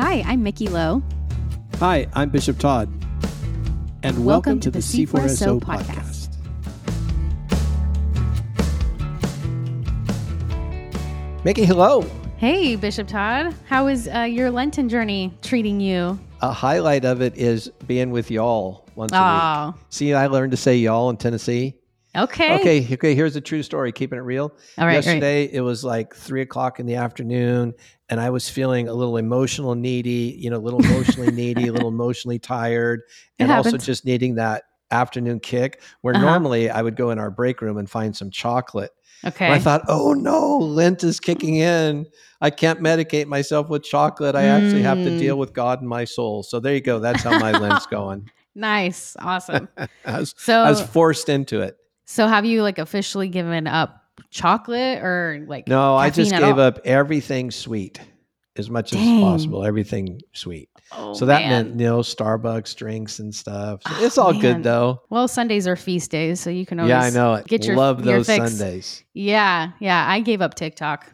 Hi, I'm Mickey Lowe. Hi, I'm Bishop Todd. And welcome, to, the C4SO podcast. Mickey, hello. Hey, Bishop Todd. How is uh, your Lenten journey treating you? A highlight of it is being with y'all once a week. See, I learned to say y'all in Tennessee. Okay. Okay, okay. Here's a true story. Keeping it real. All right, Yesterday it was like three o'clock in the afternoon, and I was feeling a little emotional needy. You know, a little emotionally needy, a little emotionally tired, and also just needing that afternoon kick. Where Uh-huh. normally I would go in our break room and find some chocolate. Okay. And I thought, oh no, Lent is kicking in. I can't medicate myself with chocolate. I actually have to Mm. deal with God and my soul. So there you go. That's how my Lent's going. nice. Awesome. I was, So, I was forced into it. So have you like officially given up chocolate or like No, I just gave all? up everything sweet as much Dang. as possible. Everything sweet. Oh, so that man. meant you know Starbucks drinks and stuff. So Oh, it's all man. good though. Well, Sundays are feast days, so you can always Yeah, I know it. get your- Love your those fix. Sundays. Yeah, yeah. I gave up TikTok.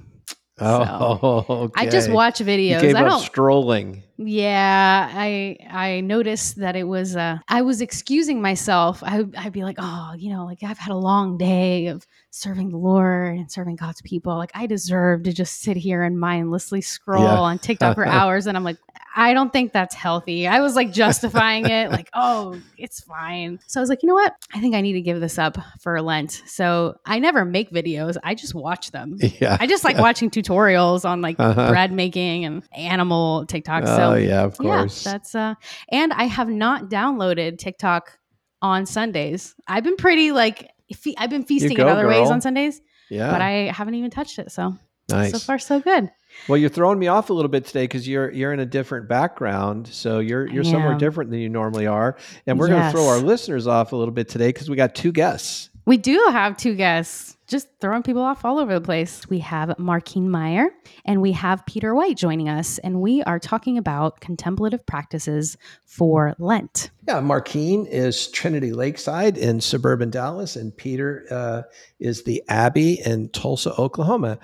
Oh, okay. I just watch You videos. gave I up don't strolling. Yeah, I I noticed that it was uh I was excusing myself. I would- I'd be like, "Oh, you know, like I've had a long day of serving the Lord and serving God's people. Like I deserve to just sit here and mindlessly scroll Yeah. on TikTok for hours." And I'm like, "I don't think that's healthy." I was like justifying it like, "Oh, it's fine." So I was like, "You know what? I think I need to give this up for Lent." So I never make videos. I just watch them. Yeah. I just like watching tutorials on like Uh-huh. bread making and animal TikTok. oh so yeah, of course. yeah, that's uh and I have not downloaded TikTok on Sundays. I've been pretty like fe- I've been feasting go, in other ways on Sundays, yeah. but I haven't even touched it. So nice. so far so good. Well, you're throwing me off a little bit today because you're you're in a different background, so you're you're somewhere different than you normally are, and we're going to throw our listeners off a little bit today because we got two guests. We do have two guests, just throwing people off all over the place. We have Markene Meyer and we have Peter White joining us, and we are talking about contemplative practices for Lent. Yeah, Markene is Trinity Lakeside in suburban Dallas, and Peter uh, is the Abbey in Tulsa, Oklahoma.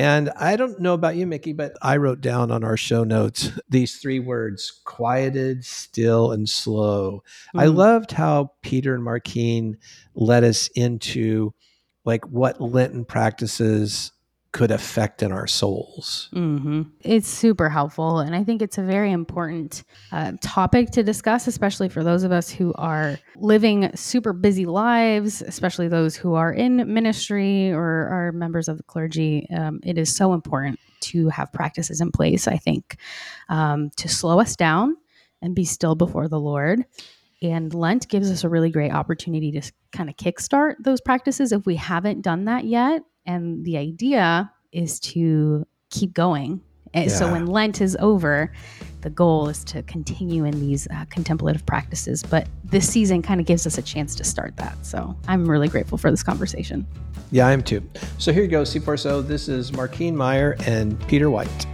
And I don't know about you, Mickey, but I wrote down on our show notes these three words quieted, still, and slow. I Mm. loved how Peter and Markene led us into like what Lenten practices could affect in our souls. hmm It's super helpful. And I think it's a very important uh, topic to discuss, especially for those of us who are living super busy lives, especially those who are in ministry or are members of the clergy. Um, it is so important to have practices in place, I think, um, to slow us down and be still before the Lord. And Lent gives us a really great opportunity to kind of kickstart those practices if we haven't done that yet. And the idea is to keep going. And so when Lent is over, the goal is to continue in these uh, contemplative practices. But this season kind of gives us a chance to start that. So I'm really grateful for this conversation. Yeah, I am too. So here you go, C4SO. This is Markene Meyer and Peter White.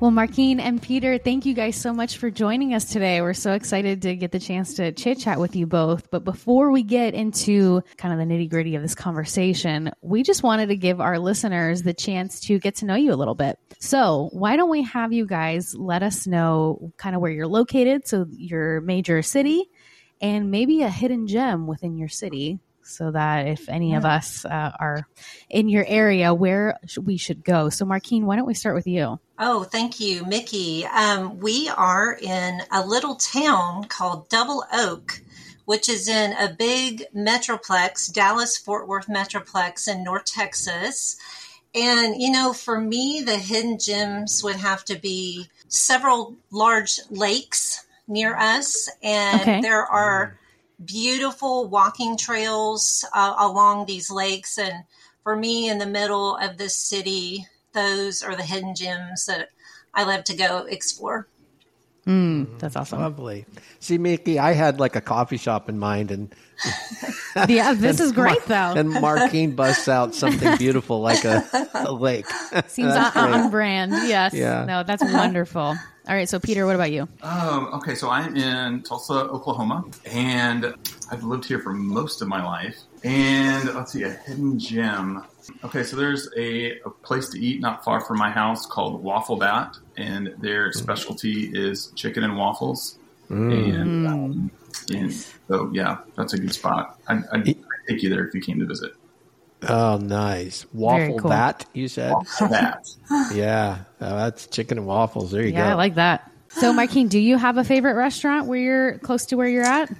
Well, Markene and Peter, thank you guys so much for joining us today. We're so excited to get the chance to chit chat with you both. But before we get into kind of the nitty gritty of this conversation, we just wanted to give our listeners the chance to get to know you a little bit. So, why don't we have you guys let us know kind of where you're located, so your major city, and maybe a hidden gem within your city, so that if any of us uh, are in your area, where we should go. So, Markene, why don't we start with you? Oh, thank you, Mickey. Um, we are in a little town called Double Oak, which is in a big metroplex, Dallas Fort Worth metroplex in North Texas. And, you know, for me, the hidden gems would have to be several large lakes near us. And Okay. there are beautiful walking trails uh, along these lakes. And for me, in the middle of this city, those are the hidden gems that I love to go explore. Mm, that's awesome. Lovely. See, Mickey, I had like a coffee shop in mind, and yeah, this is great though. and Markene busts out something beautiful like a, a lake. Seems on, on brand. Yes. Yeah. No, that's wonderful. All right. So, Peter, what about you? Um, okay, so I'm in Tulsa, Oklahoma, and I've lived here for most of my life. And let's see, a hidden gem. Okay, so there's a, a place to eat not far from my house called Waffle That, and their specialty is chicken and waffles. And, um, and so, yeah, that's a good spot. I'd, I'd, I'd take you there if you came to visit. Oh, nice. Waffle cool. that, you said? Waffle Yeah. Oh, that's chicken and waffles. There you Yeah, go. I like that. So, Markene, do you have a favorite restaurant where you're close to where you're at?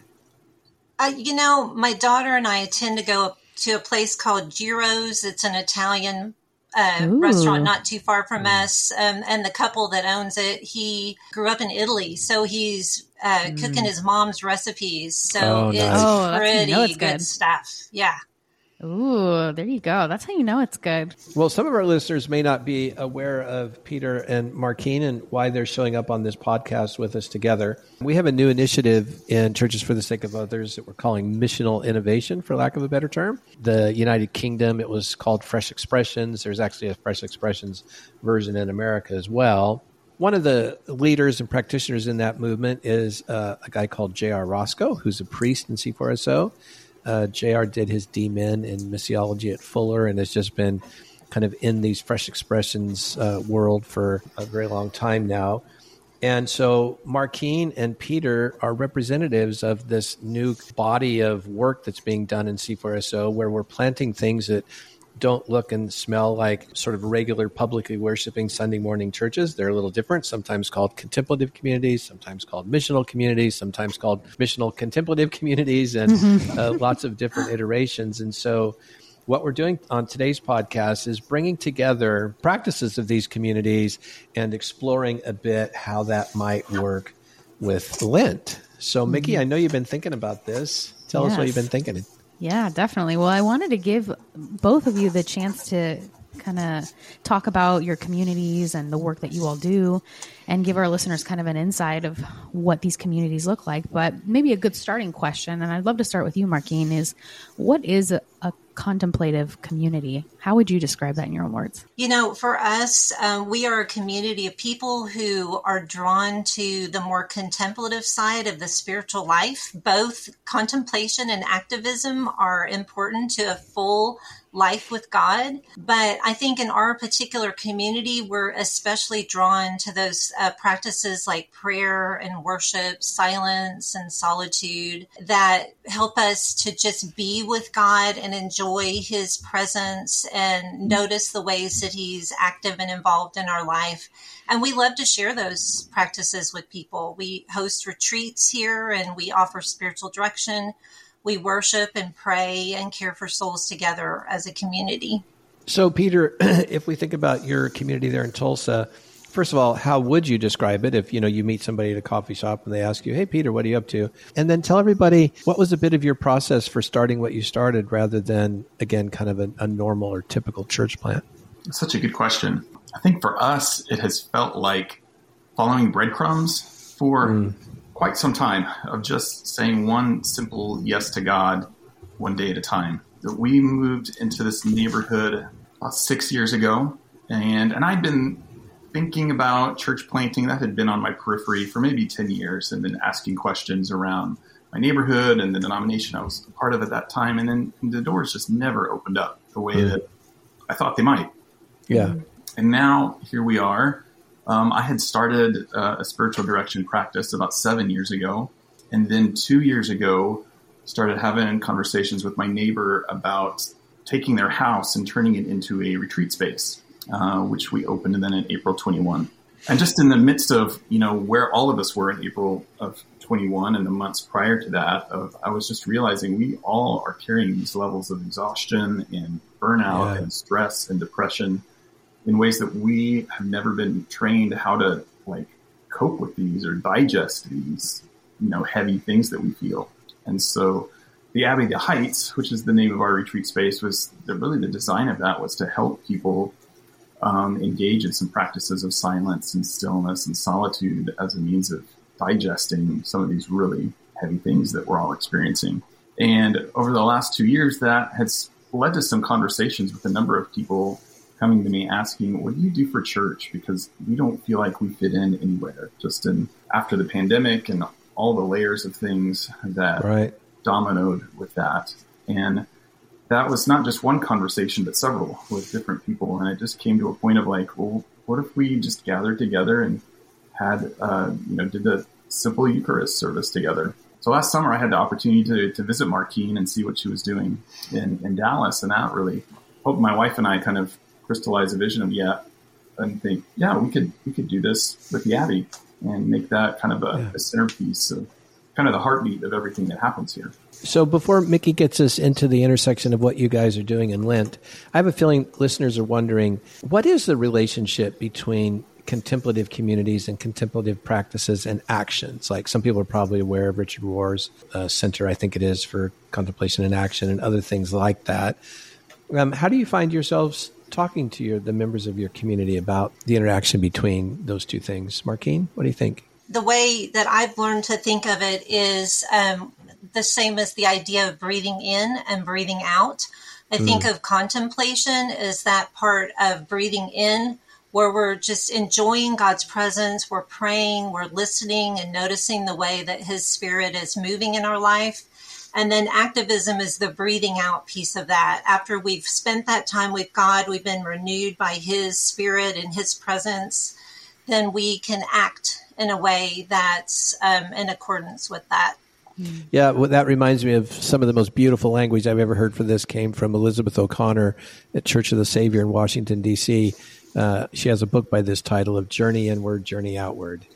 Uh, you know, my daughter and I tend to go to a place called Giro's. It's an Italian uh, restaurant not too far from us. Um, and the couple that owns it, he grew up in Italy, so he's uh, cooking his mom's recipes. So Oh, it's nice. Oh, that's how you pretty know it's good good. stuff. Yeah. Ooh, there you go. That's how you know it's good. Well, some of our listeners may not be aware of Peter and Markene and why they're showing up on this podcast with us together. We have a new initiative in Churches for the Sake of Others that we're calling missional innovation, for lack of a better term. The United Kingdom, it was called Fresh Expressions. There's actually a Fresh Expressions version in America as well. One of the leaders and practitioners in that movement is uh, a guy called J.R. Rozko, who's a priest in C4SO. Uh, JR did his DMin in missiology at Fuller and has just been kind of in these fresh expressions uh, world for a very long time now. And so Markene and Peter are representatives of this new body of work that's being done in C4SO where we're planting things that don't look and smell like sort of regular publicly worshiping Sunday morning churches. They're a little different, sometimes called contemplative communities, sometimes called missional communities, sometimes called missional contemplative communities, and uh, lots of different iterations. And so, what we're doing on today's podcast is bringing together practices of these communities and exploring a bit how that might work with Lent. So, Mickey, I know you've been thinking about this. Tell us what you've been thinking. Yeah, definitely. Well, I wanted to give both of you the chance to kind of talk about your communities and the work that you all do and give our listeners kind of an insight of what these communities look like. But maybe a good starting question, and I'd love to start with you, Markene, is what is a, a contemplative community? How would you describe that in your own words? You know, for us, um, we are a community of people who are drawn to the more contemplative side of the spiritual life. Both contemplation and activism are important to a full life with God. But I think in our particular community, we're especially drawn to those uh, practices like prayer and worship, silence and solitude that help us to just be with God and enjoy His presence and notice the ways that He's active and involved in our life. And we love to share those practices with people. We host retreats here and we offer spiritual direction we worship and pray and care for souls together as a community. So, Peter, if we think about your community there in Tulsa, first of all, how would you describe it if you know you meet somebody at a coffee shop and they ask you, "Hey, Peter, what are you up to?" And then tell everybody what was a bit of your process for starting what you started, rather than again, kind of a, a normal or typical church plant. That's such a good question. I think for us, it has felt like following breadcrumbs for mm. quite some time of just saying one simple yes to God one day at a time. That we moved into this neighborhood about six years ago, and and I'd been thinking about church planting that had been on my periphery for maybe ten years, and then asking questions around my neighborhood and the denomination I was a part of at that time, and then the doors just never opened up the way that I thought they might. Yeah, And now here we are. Um, I had started uh, a spiritual direction practice about seven years ago, and then two years ago, started having conversations with my neighbor about taking their house and turning it into a retreat space, uh, which we opened and then in April 21. And just in the midst of you know where all of us were in April of 21 and the months prior to that, of, I was just realizing we all are carrying these levels of exhaustion and burnout Yeah. and stress and depression in ways that we have never been trained how to like cope with these or digest these you know heavy things that we feel and so the abbey the heights which is the name of our retreat space was the, really the design of that was to help people um, engage in some practices of silence and stillness and solitude as a means of digesting some of these really heavy things that we're all experiencing and over the last two years that has led to some conversations with a number of people coming to me asking, "What do you do for church?" Because we don't feel like we fit in anywhere. Just in after the pandemic and all the layers of things that right. dominoed with that, and that was not just one conversation, but several with different people. And it just came to a point of like, well, what if we just gathered together and had, uh, you know, did the simple Eucharist service together? So last summer, I had the opportunity to, to visit Markene and see what she was doing in, in Dallas. And that really helped my wife and I kind of crystallize a vision of, yeah, and think, yeah, we could, we could do this with the Abbey and make that kind of a, yeah. a centerpiece of kind of the heartbeat of everything that happens here. So before Mickey gets us into the intersection of what you guys are doing in Lent, I have a feeling listeners are wondering what is the relationship between contemplative communities and contemplative practices and actions. Like some people are probably aware of Richard Rohr's uh, Center, I think it is, for contemplation and action and other things like that. Um, how do you find yourselves talking to your, the members of your community about the interaction between those two things? Markene, what do you think? The way that I've learned to think of it is um, the same as the idea of breathing in and breathing out. I mm. think of contemplation as that part of breathing in where we're just enjoying God's presence, we're praying, we're listening and noticing the way that His Spirit is moving in our life. And then activism is the breathing out piece of that. After we've spent that time with God, we've been renewed by His Spirit and His presence, then we can act in a way that's um, in accordance with that. Yeah, well, that reminds me of some of the most beautiful language I've ever heard for this came from Elizabeth O'Connor at Church of the Savior in Washington, D.C. Uh, she has a book by this title of Journey Inward, Journey Outward,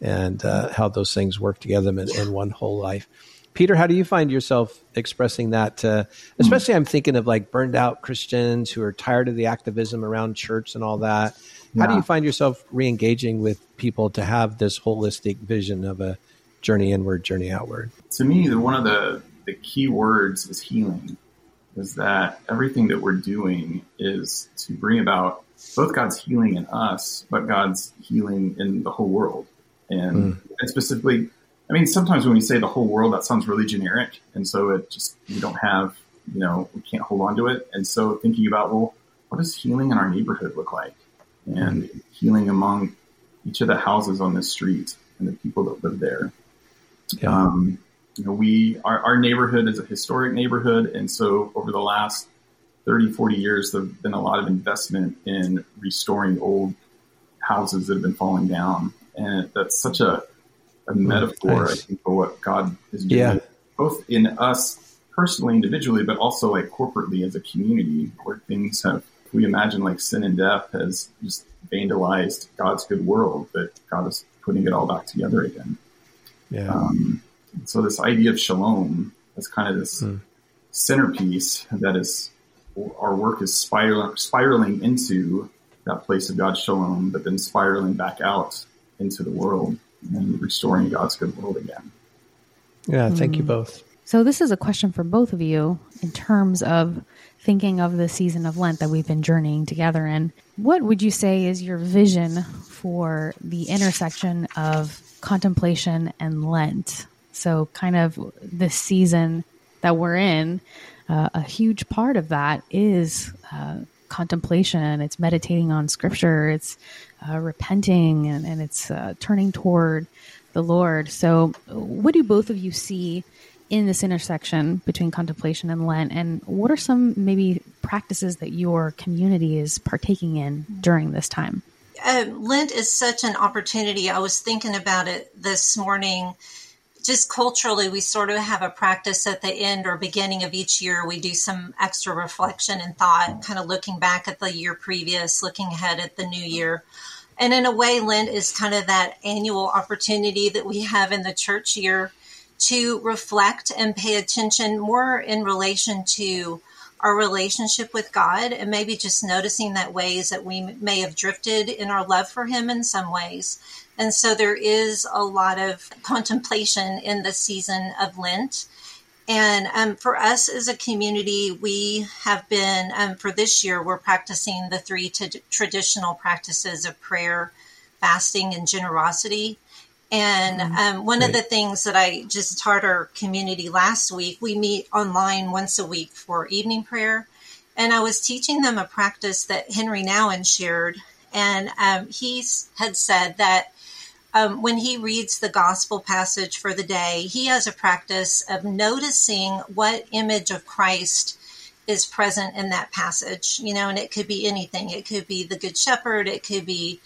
and uh, how those things work together in, in, one whole life. Peter, how do you find yourself expressing that? Uh, especially, I'm thinking of like burned out Christians who are tired of the activism around church and all that. How do you find yourself re engaging with people to have this holistic vision of a journey inward, journey outward? To me, the, one of the, the key words is healing, is that everything that we're doing is to bring about both God's healing in us, but God's healing in the whole world. And, mm. and specifically, I mean, sometimes when we say the whole world, that sounds really generic. And so it just, we don't have, you know, we can't hold on to it. And so thinking about, well, what does healing in our neighborhood look like? And mm. healing among each of the houses on the street and the people that live there. Yeah. Um, you know, we, our, our neighborhood is a historic neighborhood. And so over the last 30, 40 years, there have been a lot of investment in restoring old houses that have been falling down. And that's such a, a hmm, metaphor, nice. I think, for what God is doing, yeah. both in us personally, individually, but also like corporately as a community where things have, we imagine like sin and death has just vandalized God's good world, but God is putting it all back together again. Yeah. Um, so this idea of shalom is kind of this hmm. centerpiece that is our work is spiral, spiraling into that place of God's shalom, but then spiraling back out into the world and restoring God's good world again. Yeah, thank mm. you both. So, this is a question for both of you in terms of thinking of the season of Lent that we've been journeying together in. What would you say is your vision for the intersection of contemplation and Lent? So, kind of this season that we're in uh, a huge part of that is uh, contemplation. It's meditating on scripture. It's uh, repenting and, and it's uh, turning toward the Lord. So, what do both of you see in this intersection between contemplation and Lent? And what are some maybe practices that your community is partaking in during this time? Um, Lent is such an opportunity. I was thinking about it this morning just culturally, we sort of have a practice at the end or beginning of each year. We do some extra reflection and thought, kind of looking back at the year previous, looking ahead at the new year. And in a way, Lent is kind of that annual opportunity that we have in the church year to reflect and pay attention more in relation to our relationship with God and maybe just noticing that ways that we may have drifted in our love for Him in some ways and so there is a lot of contemplation in the season of Lent. And um, for us as a community, we have been, um, for this year, we're practicing the three t- traditional practices of prayer, fasting, and generosity. And mm-hmm. um, one of the things that I just taught our community last week, we meet online once a week for evening prayer. And I was teaching them a practice that Henri Nouwen shared. And um, he had said that um, when he reads the gospel passage for the day, he has a practice of noticing what image of Christ is present in that passage, you know, and it could be anything. It could be the Good Shepherd, it could be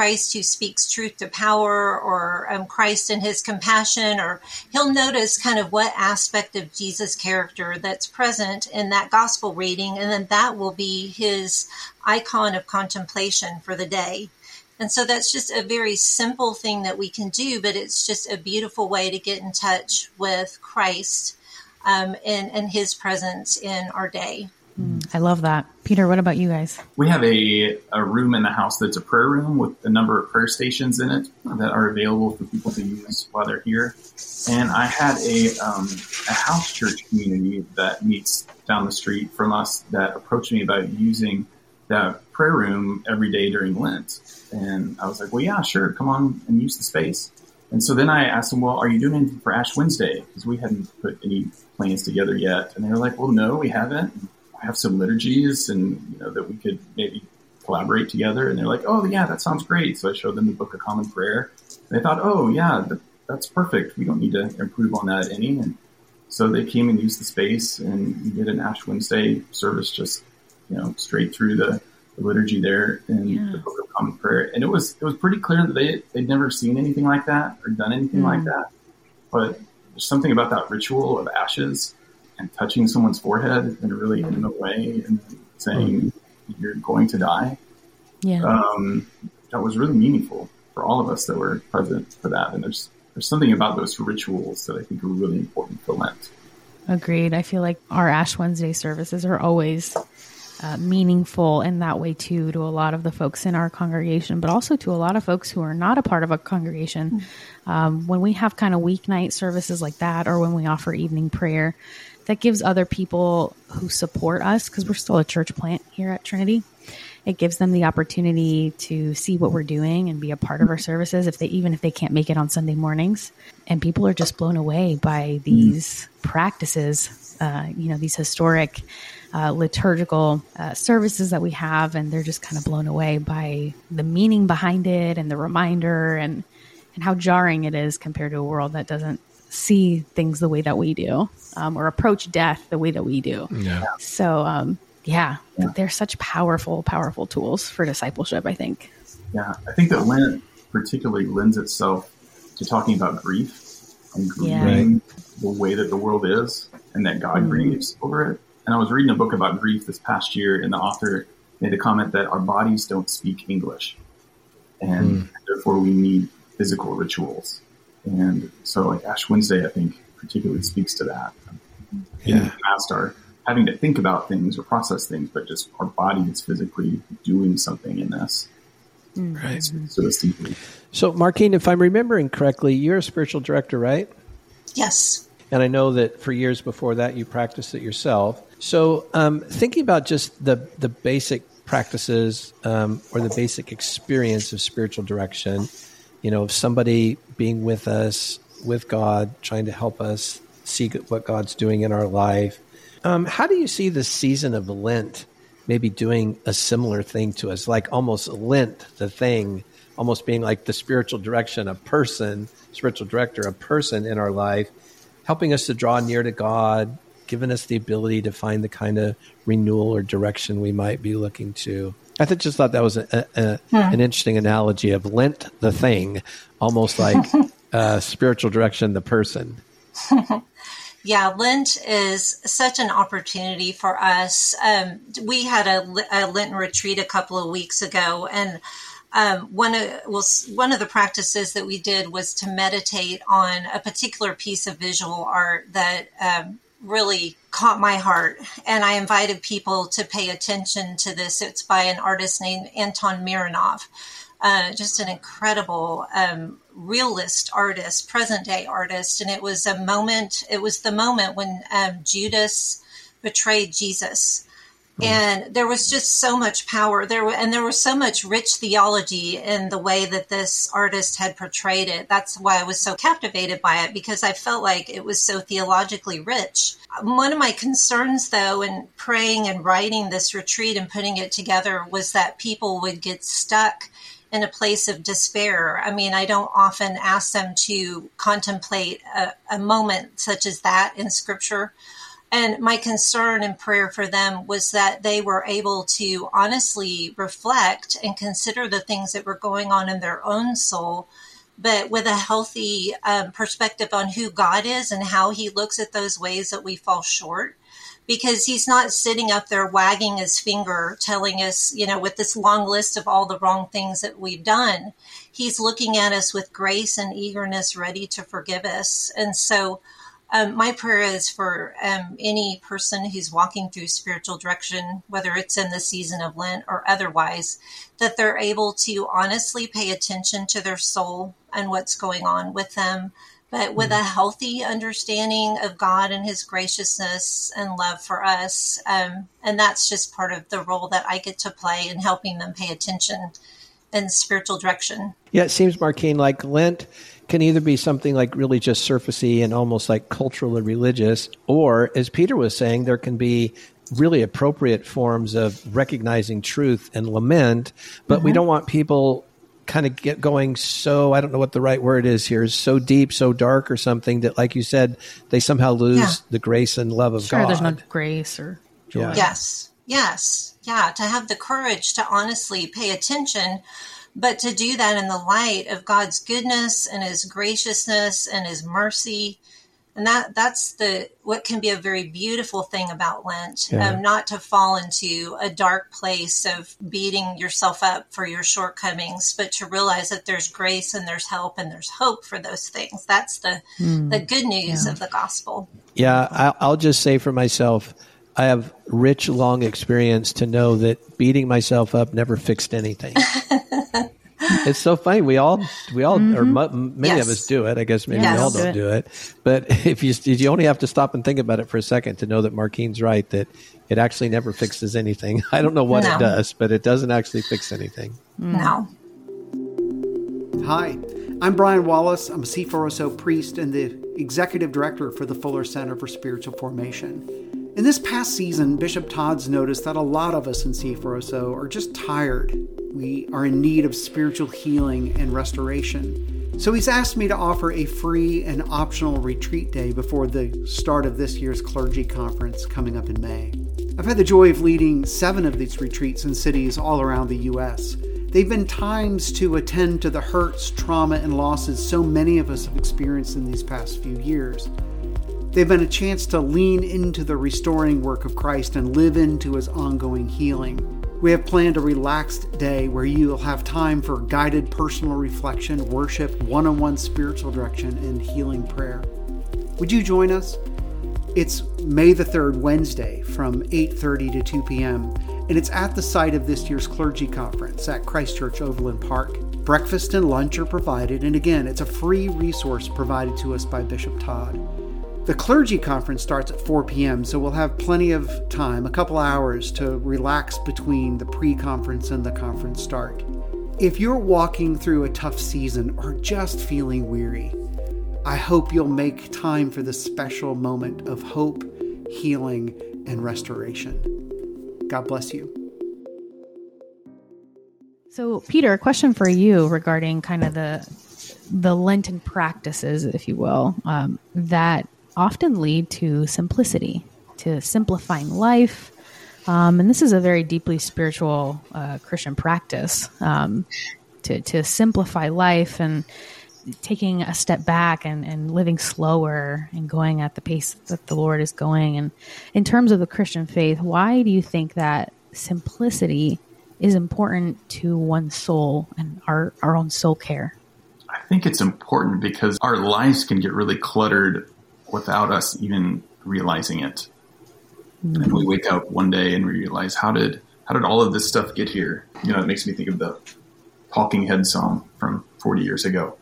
Christ who speaks truth to power, or um, Christ and his compassion, or he'll notice kind of what aspect of Jesus' character that's present in that gospel reading, and then that will be his icon of contemplation for the day. And so that's just a very simple thing that we can do, but it's just a beautiful way to get in touch with Christ um, and, and his presence in our day. Mm, I love that. Peter, what about you guys? We have a, a room in the house that's a prayer room with a number of prayer stations in it that are available for people to use while they're here. And I had a, um, a house church community that meets down the street from us that approached me about using that prayer room every day during Lent. And I was like, well, yeah, sure, come on and use the space. And so then I asked them, well, are you doing anything for Ash Wednesday? Because we hadn't put any plans together yet. And they were like, well, no, we haven't have some liturgies and you know that we could maybe collaborate together. And they're like, oh yeah, that sounds great. So I showed them the Book of Common Prayer. And they thought, oh yeah, that, that's perfect. We don't need to improve on that any. And so they came and used the space, and we did an Ash Wednesday service just you know straight through the, the liturgy there in yeah. the Book of Common Prayer. And it was it was pretty clear that they they'd never seen anything like that or done anything mm. like that. But there's something about that ritual of ashes and touching someone's forehead in a really intimate way and saying you're going to die. Yeah. Um, that was really meaningful for all of us that were present for that. And there's there's something about those rituals that I think are really important for Lent. Agreed. I feel like our Ash Wednesday services are always uh, meaningful in that way too to a lot of the folks in our congregation, but also to a lot of folks who are not a part of a congregation. Mm-hmm. Um, when we have kind of weeknight services like that, or when we offer evening prayer, that gives other people who support us, because we're still a church plant here at Trinity, it gives them the opportunity to see what we're doing and be a part of our services if they even if they can't make it on Sunday mornings. And people are just blown away by these practices, uh, you know, these historic uh, liturgical uh, services that we have, and they're just kind of blown away by the meaning behind it and the reminder and and how jarring it is compared to a world that doesn't see things the way that we do um, or approach death the way that we do. Yeah. So, um, yeah, yeah, they're such powerful, powerful tools for discipleship, I think. Yeah, I think that Lent particularly lends itself to talking about grief and grieving yeah. the way that the world is and that God mm-hmm. grieves over it. And I was reading a book about grief this past year, and the author made a comment that our bodies don't speak English. And mm. therefore, we need physical rituals and so like Ash Wednesday, I think particularly speaks to that. Yeah. In the past are having to think about things or process things, but just our body is physically doing something in this. Mm. Right. So, deeply. so Markene, if I'm remembering correctly, you're a spiritual director, right? Yes. And I know that for years before that, you practiced it yourself. So, um, thinking about just the the basic practices um, or the basic experience of spiritual direction, you know, somebody being with us, with God, trying to help us see what God's doing in our life. Um, how do you see the season of Lent maybe doing a similar thing to us, like almost Lent, the thing, almost being like the spiritual direction, a person, spiritual director, a person in our life, helping us to draw near to God, giving us the ability to find the kind of renewal or direction we might be looking to. I just thought that was a, a, hmm. an interesting analogy of Lent the thing, almost like uh, spiritual direction the person. yeah, Lent is such an opportunity for us. Um, we had a, a, Lenten retreat a couple of weeks ago, and um, one of well, one of the practices that we did was to meditate on a particular piece of visual art that um, really caught my heart and I invited people to pay attention to this. It's by an artist named Anton Mironov. Uh, just an incredible um, realist artist, present day artist. And it was a moment, it was the moment when um, Judas betrayed Jesus. Oh. And there was just so much power there, and there was so much rich theology in the way that this artist had portrayed it. That's why I was so captivated by it because I felt like it was so theologically rich. One of my concerns, though, in praying and writing this retreat and putting it together was that people would get stuck in a place of despair. I mean, I don't often ask them to contemplate a, a moment such as that in scripture And my concern and prayer for them was that they were able to honestly reflect and consider the things that were going on in their own soul, but with a healthy um, perspective on who God is and how He looks at those ways that we fall short. Because He's not sitting up there wagging His finger, telling us, you know, with this long list of all the wrong things that we've done. He's looking at us with grace and eagerness, ready to forgive us. And so, um, my prayer is for um, any person who's walking through spiritual direction, whether it's in the season of Lent or otherwise, that they're able to honestly pay attention to their soul and what's going on with them, but with mm-hmm. a healthy understanding of God and His graciousness and love for us. Um, and that's just part of the role that I get to play in helping them pay attention in spiritual direction. Yeah, it seems, Markene, like Lent can either be something like really just surfacey and almost like cultural or religious, or as Peter was saying, there can be really appropriate forms of recognizing truth and lament, but mm-hmm. we don't want people kind of get going so I don't know what the right word is here, so deep, so dark or something that like you said, they somehow lose yeah. the grace and love of sure, God. There's no grace or joy. Yeah. Yes. Yes. Yeah. To have the courage to honestly pay attention but to do that in the light of God's goodness and his graciousness and his mercy and that that's the what can be a very beautiful thing about lent yeah. um, not to fall into a dark place of beating yourself up for your shortcomings but to realize that there's grace and there's help and there's hope for those things that's the mm. the good news yeah. of the gospel yeah i'll just say for myself I have rich, long experience to know that beating myself up never fixed anything. it's so funny. We all, we all, mm-hmm. or m- many yes. of us do it. I guess maybe yes. we all don't do it. But if you, you only have to stop and think about it for a second to know that Markene's right that it actually never fixes anything. I don't know what no. it does, but it doesn't actually fix anything. No. Hi, I'm Brian Wallace. I'm a C4SO priest and the executive director for the Fuller Center for Spiritual Formation. In this past season, Bishop Todd's noticed that a lot of us in C4SO are just tired. We are in need of spiritual healing and restoration. So he's asked me to offer a free and optional retreat day before the start of this year's clergy conference coming up in May. I've had the joy of leading seven of these retreats in cities all around the U.S. They've been times to attend to the hurts, trauma, and losses so many of us have experienced in these past few years. They've been a chance to lean into the restoring work of Christ and live into his ongoing healing. We have planned a relaxed day where you'll have time for guided personal reflection, worship, one on one spiritual direction, and healing prayer. Would you join us? It's May the 3rd, Wednesday from 8:30 to 2 p.m. and it's at the site of this year's clergy conference at Christchurch Overland Park. Breakfast and lunch are provided and again, it's a free resource provided to us by Bishop Todd. The clergy conference starts at 4 p.m., so we'll have plenty of time, a couple hours, to relax between the pre conference and the conference start. If you're walking through a tough season or just feeling weary, I hope you'll make time for this special moment of hope, healing, and restoration. God bless you. So, Peter, a question for you regarding kind of the the Lenten practices, if you will, um, that often lead to simplicity, to simplifying life. Um, and this is a very deeply spiritual uh, Christian practice um, to, to simplify life and taking a step back and, and living slower and going at the pace that the Lord is going. And in terms of the Christian faith, why do you think that simplicity is important to one's soul and our, our own soul care? I think it's important because our lives can get really cluttered without us even realizing it. Mm-hmm. And we wake up one day and we realize how did how did all of this stuff get here? You know, it makes me think of the Talking Head song from 40 years ago.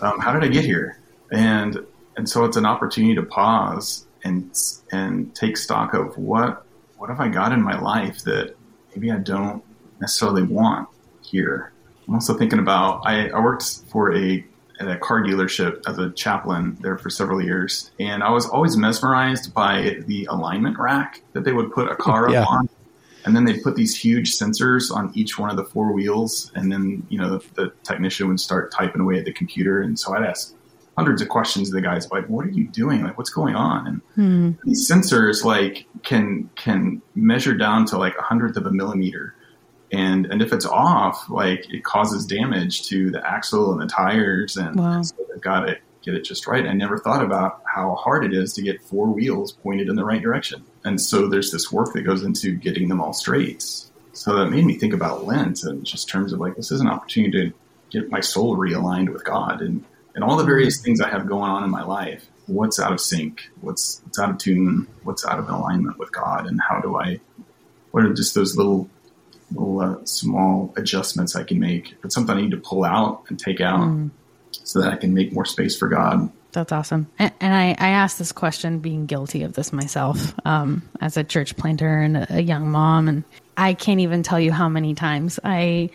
Um, how did I get here? And and so it's an opportunity to pause and and take stock of what what have I got in my life that maybe I don't necessarily want here. I'm also thinking about I, I worked for a at a car dealership as a chaplain there for several years, and I was always mesmerized by the alignment rack that they would put a car yeah. up on. And then they'd put these huge sensors on each one of the four wheels, and then you know the, the technician would start typing away at the computer. And so I'd ask hundreds of questions. To the guy's like, "What are you doing? Like, what's going on?" And hmm. these sensors like can can measure down to like a hundredth of a millimeter, and and if it's off, like it causes damage to the axle and the tires, and wow. so they've got to get it just right. I never thought about how hard it is to get four wheels pointed in the right direction, and so there's this work that goes into getting them all straight. So that made me think about Lent and just terms of like this is an opportunity to get my soul realigned with God and and all the various things I have going on in my life. What's out of sync? What's what's out of tune? What's out of alignment with God? And how do I? What are just those little little uh, small adjustments I can make? If it's something I need to pull out and take out, mm. so that I can make more space for God. That's awesome. And, and I, I asked this question being guilty of this myself um, as a church planter and a, a young mom. And I can't even tell you how many times I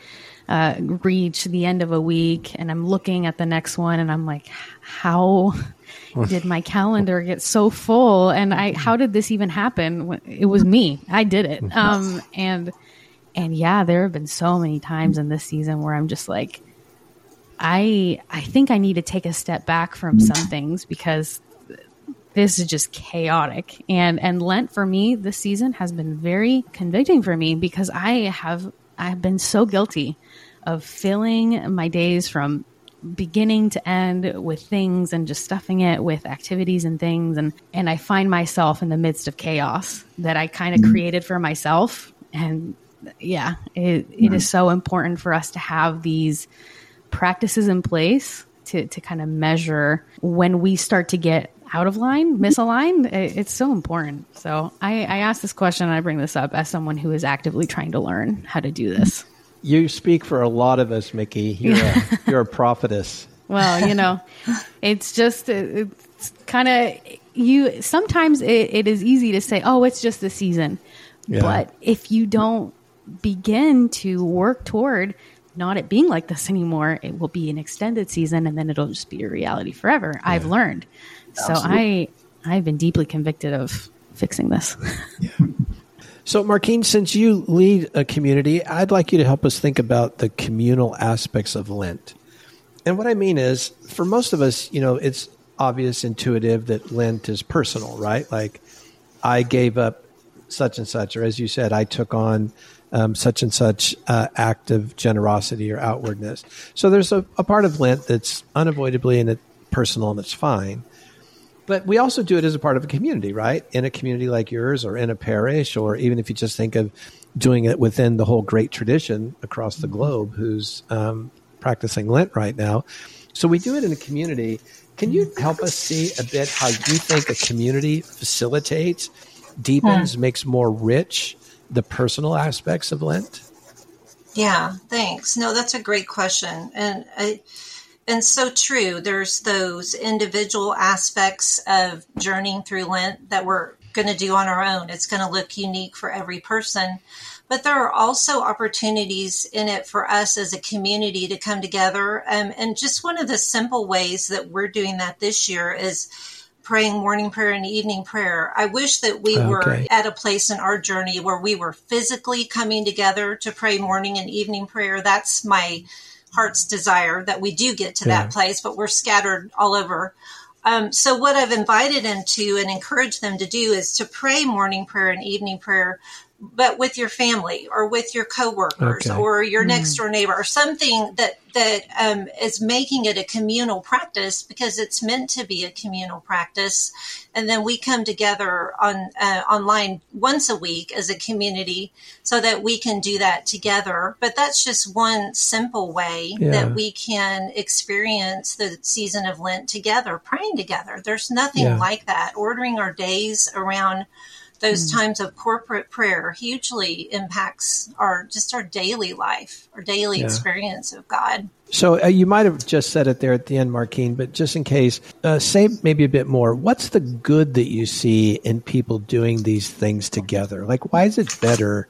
uh, reach the end of a week and I'm looking at the next one and I'm like, how did my calendar get so full? And I, how did this even happen? It was me. I did it. Um, and, and yeah, there have been so many times in this season where I'm just like, I, I think I need to take a step back from some things because this is just chaotic. And, and Lent for me this season has been very convicting for me because I have, I've been so guilty of filling my days from beginning to end with things and just stuffing it with activities and things and and I find myself in the midst of chaos that I kind of mm-hmm. created for myself and yeah it, it is mm-hmm. so important for us to have these practices in place to to kind of measure when we start to get out of line, misaligned, it's so important. So I, I ask this question and I bring this up as someone who is actively trying to learn how to do this you speak for a lot of us, Mickey. You're a, you're a prophetess. Well, you know, it's just it's kind of you. Sometimes it, it is easy to say, "Oh, it's just the season," yeah. but if you don't begin to work toward not it being like this anymore, it will be an extended season, and then it'll just be a reality forever. Yeah. I've learned, Absolutely. so I I've been deeply convicted of fixing this. Yeah. So, Markene, since you lead a community, I'd like you to help us think about the communal aspects of Lent. And what I mean is, for most of us, you know, it's obvious, intuitive that Lent is personal, right? Like, I gave up such and such, or as you said, I took on um, such and such uh, act of generosity or outwardness. So there's a, a part of Lent that's unavoidably and it personal and it's fine. But we also do it as a part of a community, right? In a community like yours or in a parish, or even if you just think of doing it within the whole great tradition across the globe who's um, practicing Lent right now. So we do it in a community. Can you help us see a bit how you think a community facilitates, deepens, hmm. makes more rich the personal aspects of Lent? Yeah, thanks. No, that's a great question. And I, and so true. There's those individual aspects of journeying through Lent that we're going to do on our own. It's going to look unique for every person. But there are also opportunities in it for us as a community to come together. Um, and just one of the simple ways that we're doing that this year is praying morning prayer and evening prayer. I wish that we okay. were at a place in our journey where we were physically coming together to pray morning and evening prayer. That's my heart's desire that we do get to yeah. that place, but we're scattered all over. Um, so what I've invited them to and encouraged them to do is to pray morning prayer and evening prayer but with your family or with your coworkers okay. or your mm. next door neighbor or something that that um, is making it a communal practice because it's meant to be a communal practice and then we come together on uh, online once a week as a community so that we can do that together but that's just one simple way yeah. that we can experience the season of lent together praying together there's nothing yeah. like that ordering our days around those mm. times of corporate prayer hugely impacts our just our daily life, our daily yeah. experience of God. So uh, you might have just said it there at the end, Markene, but just in case, uh, say maybe a bit more. What's the good that you see in people doing these things together? Like, why is it better?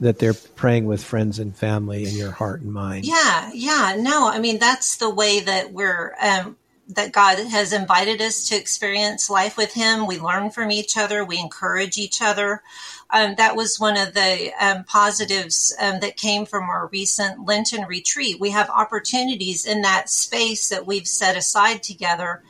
that they're praying with friends and family in your heart and mind. Yeah, yeah. No, I mean that's the way that we're um, that God has invited us to experience life with Him. We learn from each other. We encourage each other. Um, that was one of the um, positives um, that came from our recent Lenten retreat. We have opportunities in that space that we've set aside together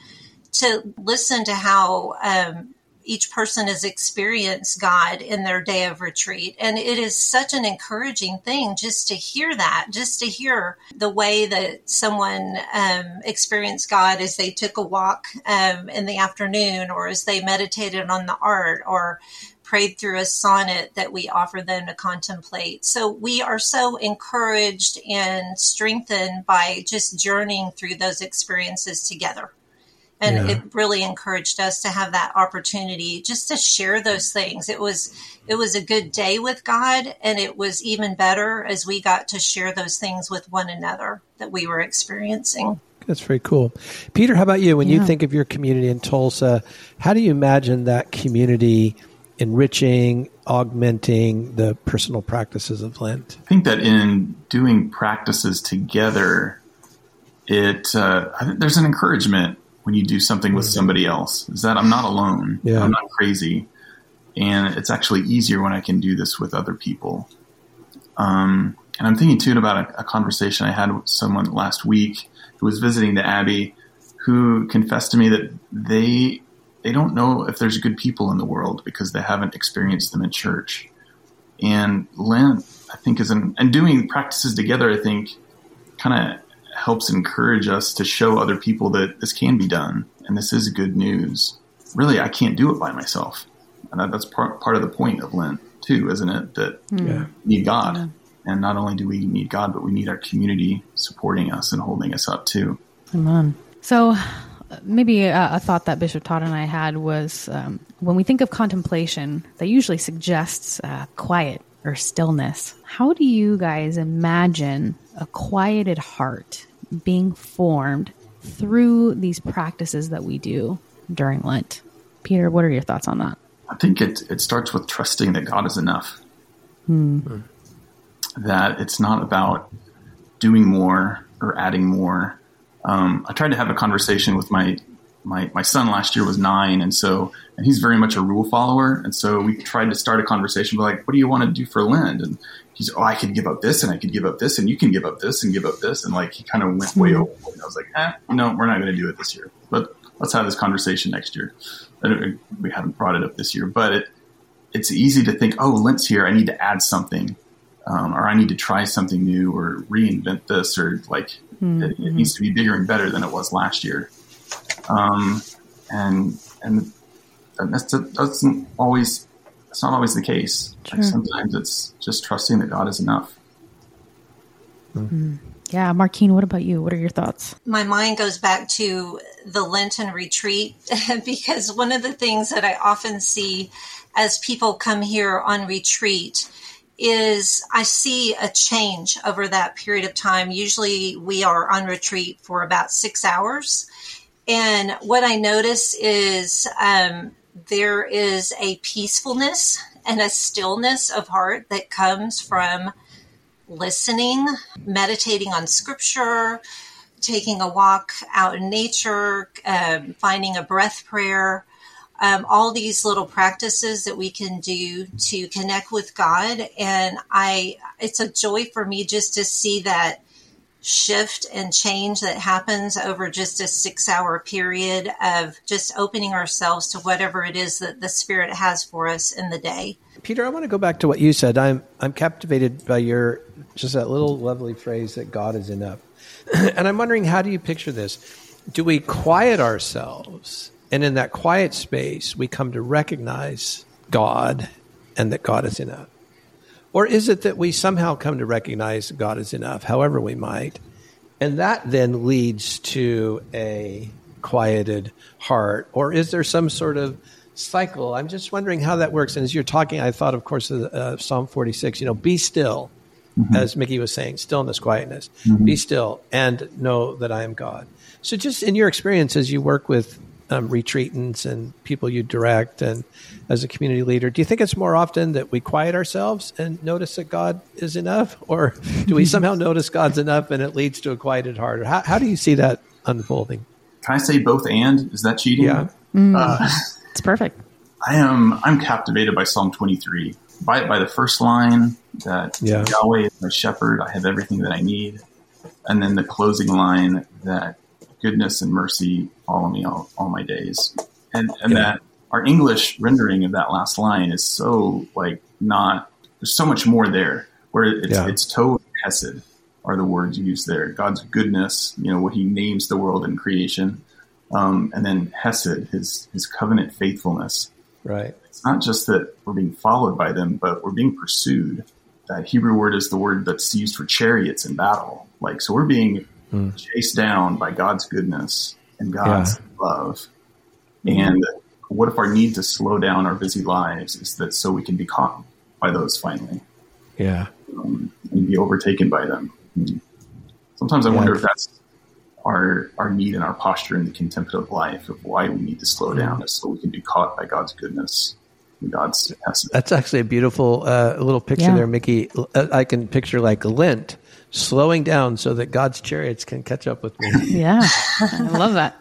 to listen to how um, each person has experienced God in their day of retreat. And it is such an encouraging thing just to hear that, just to hear the way that someone um, experienced God as they took a walk um, in the afternoon or as they meditated on the art or prayed through a sonnet that we offer them to contemplate. So we are so encouraged and strengthened by just journeying through those experiences together and yeah. it really encouraged us to have that opportunity just to share those things. It was it was a good day with god and it was even better as we got to share those things with one another that we were experiencing. That's very cool. Peter how about you? When yeah. you think of your community in tulsa how do you imagine that community enriching augmenting the personal practices of lent? I think that in doing practices together it uh, there's an encouragement when you do something with somebody else is that I'm not alone. Yeah. I'm not crazy. And it's actually easier when I can do this with other people. Um, and I'm thinking too about a, a, conversation I had with someone last week who was visiting the Abbey who confessed to me that they they don't know if there's good people in the world because they haven't experienced them in church. And Lent, I think, is an, and doing practices together, I think, kind of helps encourage us to show other people that this can be done and this is good news. Really, I can't do it by myself. And that, that's part, part of the point of Lent, too, isn't it? That mm. we need God. Yeah. And not only do we need God, but we need our community supporting us and holding us up, too. Amen. So, maybe a, a, thought that Bishop Todd and I had was um, when we think of contemplation, that usually suggests uh, quiet or stillness. How do you guys imagine a quieted heart being formed through these practices that we do during Lent? Peter, what are your thoughts on that? I think it, it starts with trusting that God is enough. Hmm. That it's not about doing more or adding more. Um, I tried to have a conversation with my my my son last year was nine, and so and he's very much a rule follower, and so we tried to start a conversation But like, "What do you want to do for Lent?" And he's, "Oh, I could give up this, and I could give up this, and you can give up this, and give up this," and like he kind of went way over. And I was like, "Eh, no, we're not going to do it this year, but let's have this conversation next year." And we haven't brought it up this year, but it it's easy to think, "Oh, Lent's here, I need to add something." Um, or I need to try something new or reinvent this or like mm-hmm. it, it, hmm. needs to be bigger and better than it was last year. Um, and and that's, that doesn't always it's not always the case. Like sometimes it's just trusting that God is enough. Mm-hmm. Yeah, Markene, what about you? What are your thoughts? My mind goes back to the Lenten retreat because one of the things that I often see as people come here on retreat is I see a change over that period of time. Usually we are on retreat for about six hours. And what I notice is um, there is a peacefulness and a stillness of heart that comes from listening, meditating on scripture, taking a walk out in nature, um, finding a breath prayer. Um, all these little practices that we can do to connect with God. And I, it's a joy for me just to see that shift and change that happens over just a six hour period of just opening ourselves to whatever it is that the spirit has for us in the day. Peter i want to go back to what you said. I'm i'm captivated by your just that little lovely phrase that god is enough. And i'm wondering how do you picture this? Do we quiet ourselves and in that quiet space we come to recognize god and that god is enough or is it that we somehow come to recognize God is enough, however we might, and that then leads to a quieted heart? Or is there some sort of cycle? I'm just wondering how that works. And as you're talking, I thought, of course, of uh, Psalm 46, you know, be still, mm-hmm. as Mickey was saying, stillness, quietness. Mm-hmm. Be still and know that I am God. So, just in your experience as you work with um, retreatants and people you direct and as a community leader, do you think it's more often that we quiet ourselves and notice that God is enough? Or do we somehow notice God's enough and it leads to a quieted heart? Or how, how do you see that unfolding? can I say both and? Is that cheating? Yeah. Mm, Uh, it's perfect. I am I'm captivated by Psalm 23. By by the first line that Yeah. Yahweh is my shepherd, I have everything that I need, and then the closing line that goodness and mercy follow me all, all my days, and and Yeah. that our English rendering of that last line is so like not. There's so much more there where it's Yeah. it's Tov and Hesed are the words used there. God's goodness, you know, what He names the world and creation, um, and then Hesed, His His covenant faithfulness Right. it's not just that we're being followed by them, but we're being pursued. That Hebrew word is the word that's used for chariots in battle. Like, so we're being Hmm. chased down by God's goodness and God's love. And what if our need to slow down our busy lives is that so we can be caught by those finally Yeah. um, and be overtaken by them? And sometimes I Yeah. wonder if that's our our need and our posture in the contemplative life of why we need to slow down is so we can be caught by God's goodness and God's essence. That's actually a beautiful uh, little picture Yeah. there, Mickey. Uh, I can picture like Lent slowing down so that God's chariots can catch up with me. Yeah, I love that.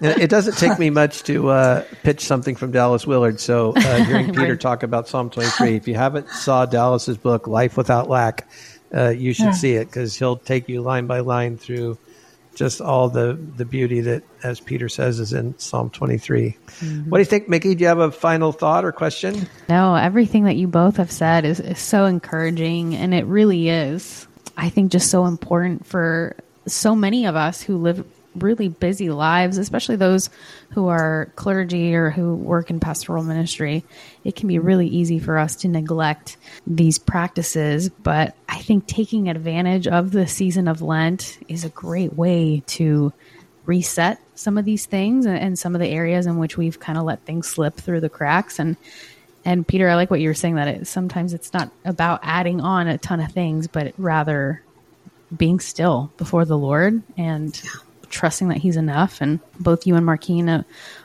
It doesn't take me much to uh, pitch something from Dallas Willard. So, uh, hearing Peter Right. talk about Psalm 23, if you haven't saw Dallas's book, Life Without Lack, uh, you should see it because he'll take you line by line through just all the, the beauty that, as Peter says, is in Psalm 23. What do you think, Mickey? Do you have a final thought or question? No, everything that you both have said is, is so encouraging, and it really is. I think just so important for so many of us who live really busy lives, especially those who are clergy or who work in pastoral ministry. It can be really easy for us to neglect these practices, but I think taking advantage of the season of Lent is a great way to reset some of these things and, some of the areas in which we've kind of let things slip through the cracks and and Peter, I like what you were saying that it, sometimes it's not about adding on a ton of things, but rather being still before the Lord and trusting that He's enough. And both you and Markene uh,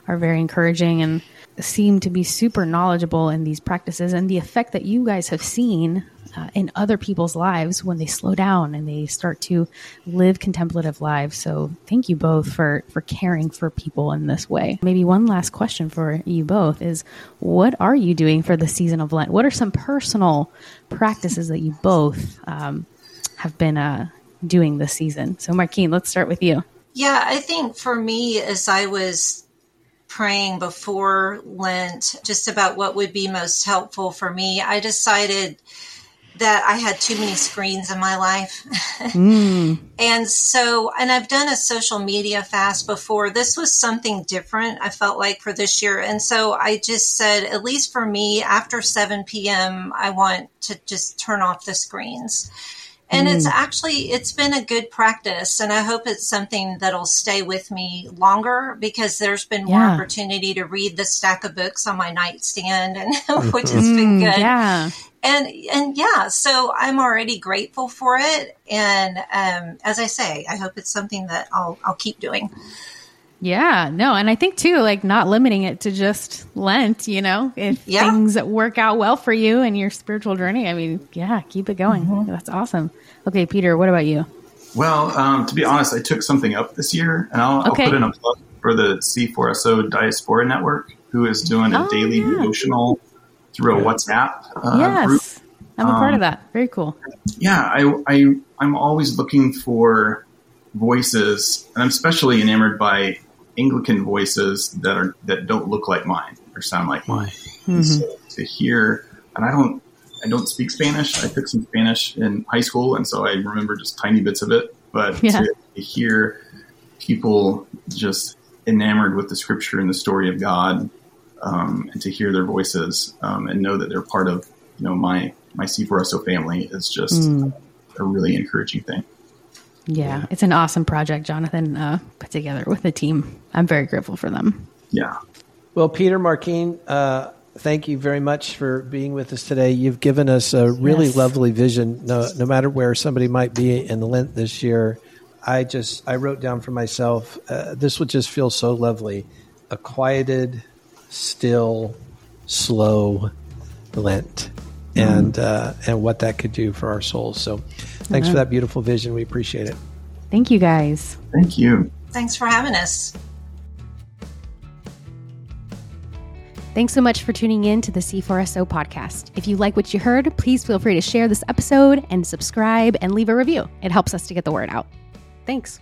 are very encouraging and seem to be super knowledgeable in these practices and the effect that you guys have seen uh, in other people's lives when they slow down and they start to live contemplative lives. So thank you both for for caring for people in this way. Maybe one last question for you both is what are you doing for the season of Lent? What are some personal practices that you both um, have been uh, doing this season? So Markene, let's start with you. Yeah, I think for me, as I was praying before Lent, just about what would be most helpful for me, I decided that I had too many screens in my life. Mm. and so, and I've done a social media fast before. This was something different, I felt like, for this year. And so I just said, at least for me, after 7 p.m., I want to just turn off the screens. And it's mm. actually it's been a good practice and I hope it's something that'll stay with me longer because there's been more Yeah. opportunity to read the stack of books on my nightstand and mm-hmm. which has been Mm, good Yeah. And and yeah so i'm already grateful for it and um, as i say i hope it's something that i'll i'll keep doing Yeah, no, and I think too, like not limiting it to just Lent, you know, if Yeah. things work out well for you and your spiritual journey, I mean, yeah, keep it going. That's awesome. Okay, Peter, what about you? Well, um, to be honest, I took something up this year, and I'll, Okay. I'll put in a plug for the C4SO Diaspora Network, who is doing a Oh, daily yeah. devotional through a WhatsApp uh, yes, group. I'm a part of Um, that. Very cool. Yeah, I, I, I'm always looking for voices, and I'm especially enamored by Anglican voices that are that don't look like mine or sound like mine. And So to hear, and I don't, I don't speak Spanish. I took some Spanish in high school, and so I remember just tiny bits of it. But Yeah. to, to hear people just enamored with the Scripture and the story of God, um, and to hear their voices um, and know that they're part of, you know, my my C4SO family is just Mm. a really encouraging thing. Yeah, it's an awesome project Jonathan uh, put together with the team. I'm very grateful for them. Yeah. Well, Peter Markene, uh, thank you very much for being with us today. You've given us a really Yes. lovely vision. No, no matter where somebody might be in Lent this year, I just I wrote down for myself uh, this would just feel so lovely, a quieted, still, slow Lent mm. and mm-hmm. uh, and what that could do for our souls. So, thanks for that beautiful vision. We appreciate it. Thank you, guys. Thank you. Thanks for having us. Thanks so much for tuning in to the C4SO podcast. If you like what you heard, please feel free to share this episode and subscribe and leave a review. It helps us to get the word out. Thanks.